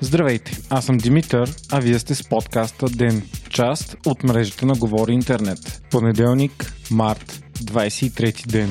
Здравейте, аз съм Димитър, а вие сте с подкаста Ден, част от мрежата на Говори Интернет. Понеделник, март, 23 ден.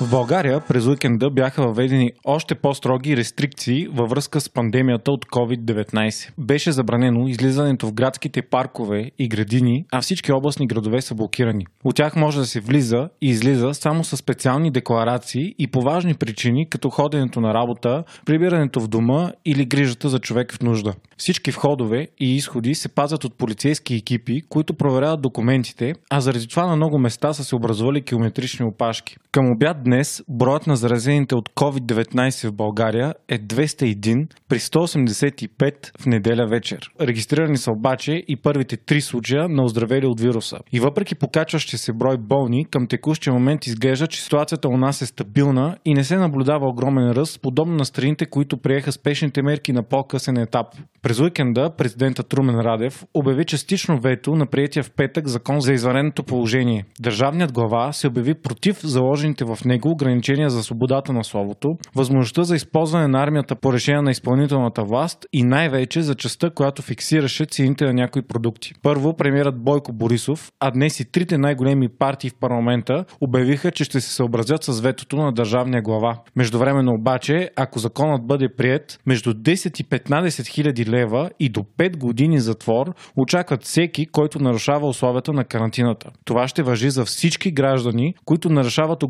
В България през уикенда бяха въведени още по-строги рестрикции във връзка с пандемията от COVID-19. Беше забранено излизането в градските паркове и градини, а всички областни градове са блокирани. От тях може да се влиза и излиза само с специални декларации и по важни причини, като ходенето на работа, прибирането в дома или грижата за човек в нужда. Всички входове и изходи се пазят от полицейски екипи, които проверяват документите, а заради това на много места са се образували километрични опашки. Към обяд днес броят на заразените от COVID-19 в България е 201 при 185 в неделя вечер. Регистрирани са обаче и първите три случая на оздравели от вируса. И въпреки покачващия се брой болни, към текущия момент изглежда, че ситуацията у нас е стабилна и не се наблюдава огромен ръст, подобно на страните, които приеха спешните мерки на по-късен етап. През уикенда президентът Румен Радев обяви частично вето на приятия в петък закон за извънредното положение. Държавният глава се обяви против заложените в него ограничения за свободата на словото, възможността за използване на армията по решение на изпълнителната власт и най-вече за частта, която фиксираше цените на някои продукти. Първо, премиерът Бойко Борисов, а днес и трите най-големи партии в парламента обявиха, че ще се съобразят с ветото на държавния глава. Междувременно обаче, ако законът бъде прият, между 10 и 15 хиляди лева и до 5 години затвор очакват всеки, който нарушава условията на карантината. Това ще въжи за всички граждани, които нарушават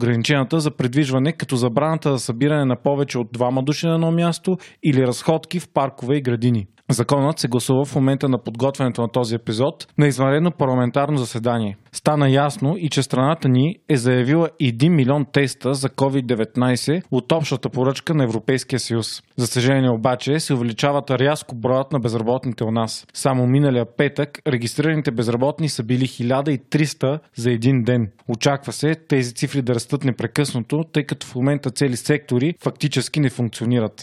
ограниченията за предвижване, като забраната за събиране на повече от двама души на едно място или разходки в паркове и градини. Законът се гласува в момента на подготвянето на този епизод на извънредно парламентарно заседание. Стана ясно и че страната ни е заявила 1 милион теста за COVID-19 от общата поръчка на Европейския съюз. За съжаление обаче се увеличават рязко броят на безработните у нас. Само миналия петък регистрираните безработни са били 1300 за един ден. Очаква се тези цифри да растат непрекъснато, тъй като в момента цели сектори фактически не функционират.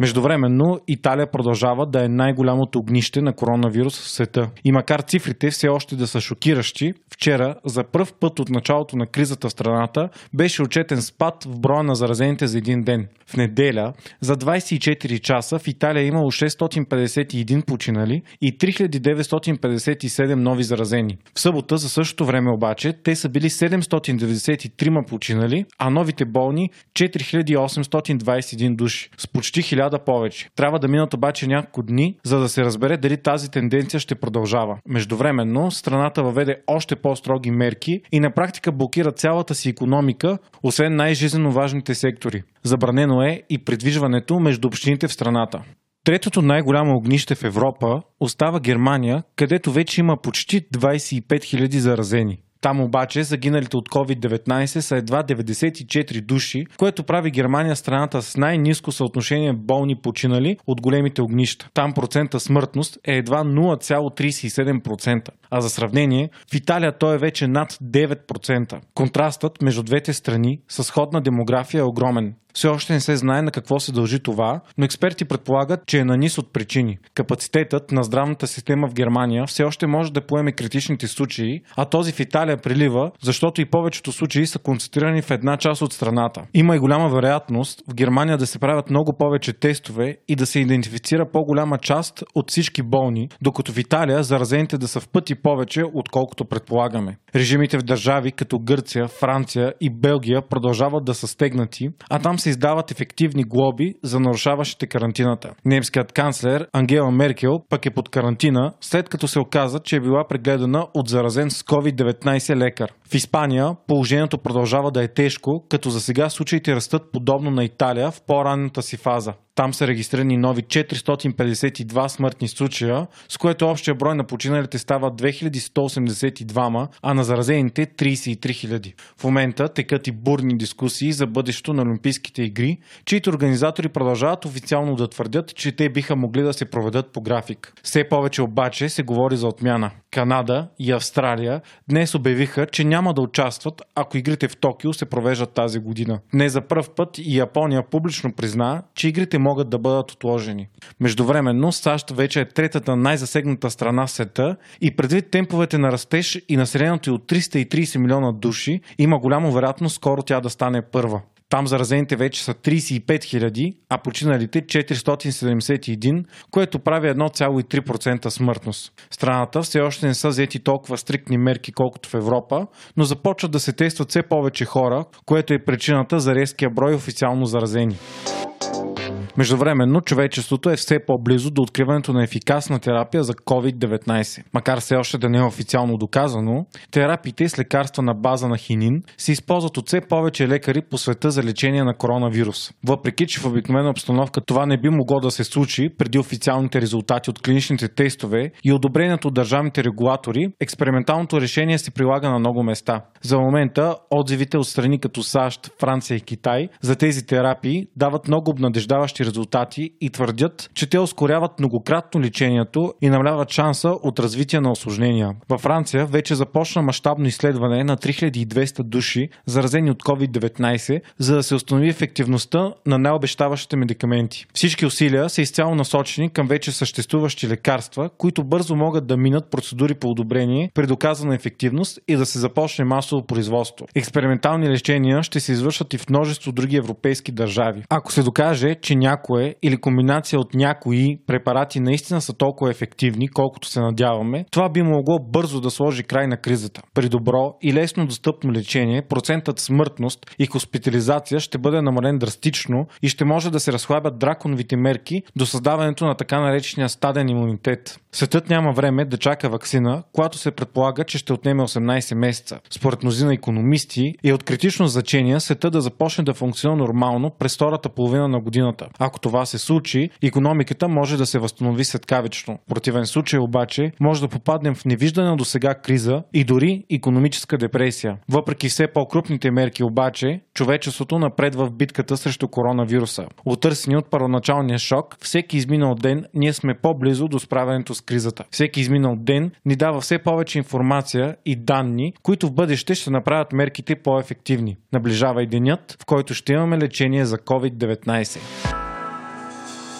Междувременно Италия продължава да е най-голямото огнище на коронавирус в света. И макар цифрите все още да са шокиращи, вчера за първ път от началото на кризата в страната беше отчетен спад в броя на заразените за един ден. В неделя за 24 часа в Италия е имало 651 починали и 3957 нови заразени. В събота за същото време обаче те са били 793 починали, а новите болни 4821 души с почти 1000 1000 повече. Трябва да минат обаче няколко дни, за да се разбере дали тази тенденция ще продължава. Междувременно, страната въведе още по-строги мерки и на практика блокира цялата си економика, освен най-жизненно важните сектори. Забранено е и придвижването между общините в страната. Третото най-голямо огнище в Европа остава Германия, където вече има почти 25 000 заразени. Там обаче загиналите от COVID-19 са едва 94 души, което прави Германия страната с най-низко съотношение болни починали от големите огнища. Там процента смъртност е едва 0,37%. А за сравнение, в Италия той е вече над 9%. Контрастът между двете страни с сходна демография е огромен. Все още не се знае на какво се дължи това, но експерти предполагат, че е на низ от причини. Капацитетът на здравната система в Германия все още може да поеме критичните случаи, а този в Италия прилива, защото и повечето случаи са концентрирани в една част от страната. Има и голяма вероятност в Германия да се правят много повече тестове и да се идентифицира по-голяма част от всички болни, докато в Италия заразените да са в пъти повече, отколкото предполагаме. Режимите в държави като Гърция, Франция и Белгия продължават да са стегнати, а там издават ефективни глоби за нарушаващите карантината. Немският канцлер Ангела Меркел пък е под карантина, след като се оказа, че е била прегледана от заразен с COVID-19 лекар. В Испания положението продължава да е тежко, като за сега случаите растат подобно на Италия в по-ранната си фаза. Там са регистрирани нови 452 смъртни случая, с което общия брой на починалите става 2182, а на заразените 33 000. В момента текат и бурни дискусии за бъдещето на Олимпийските игри, чието организатори продължават официално да твърдят, че те биха могли да се проведат по график. Все повече обаче се говори за отмяна. Канада и Австралия днес обявиха, че няма да участват, ако игрите в Токио се провеждат тази година. Не за първ път и Япония публично призна, че игрите могат да бъдат отложени. Междувременно САЩ вече е третата най-засегната страна в света и предвид темповете на растеж и населението от 330 милиона души, има голямо вероятност скоро тя да стане първа. Там заразените вече са 35 000, а починалите 471, което прави 1,3% смъртност. Страната все още не са взети толкова стриктни мерки, колкото в Европа, но започват да се тестват все повече хора, което е причината за резкия брой официално заразени. Междувременно, човечеството е все по-близо до откриването на ефикасна терапия за COVID-19. Макар все още да не е официално доказано, терапиите с лекарства на база на хинин се използват от все повече лекари по света за лечение на коронавирус. Въпреки, че в обикновена обстановка това не би могло да се случи преди официалните резултати от клиничните тестове и одобрението от държавните регулатори, експерименталното решение се прилага на много места. За момента отзивите от страни като САЩ, Франция и Китай за тези терапии дават много обнадеждаващи резултати и твърдят, че те ускоряват многократно лечението и намаляват шанса от развитие на осложнения. Във Франция вече започна мащабно изследване на 3200 души, заразени от COVID-19, за да се установи ефективността на необещаващите медикаменти. Всички усилия са изцяло насочени към вече съществуващи лекарства, които бързо могат да минат процедури по одобрение при доказана ефективност и да се започне масово производство. Експериментални лечения ще се извършват и в множество други европейски държави. Ако се докаже, че някой някое или комбинация от някои препарати наистина са толкова ефективни, колкото се надяваме, това би могло бързо да сложи край на кризата. При добро и лесно достъпно лечение, процентът смъртност и хоспитализация ще бъде намален драстично и ще може да се разхлабят драконовите мерки до създаването на така наречения стаден имунитет. Светът няма време да чака вакцина, която се предполага, че ще отнеме 18 месеца. Според мнозина економисти е от критично значение света да започне да функционира нормално през втората половина на годината. Ако това се случи, економиката може да се възстанови светкавично. В противен случай обаче може да попаднем в невиждана до сега криза и дори економическа депресия. Въпреки все по-крупните мерки обаче, човечеството напредва в битката срещу коронавируса. Отърсени от първоначалния шок, всеки изминал ден ние сме по-близо до справянето с кризата. Всеки изминал ден ни дава все повече информация и данни, които в бъдеще ще направят мерките по-ефективни. Наближава и денят, в който ще имаме лечение за COVID-19.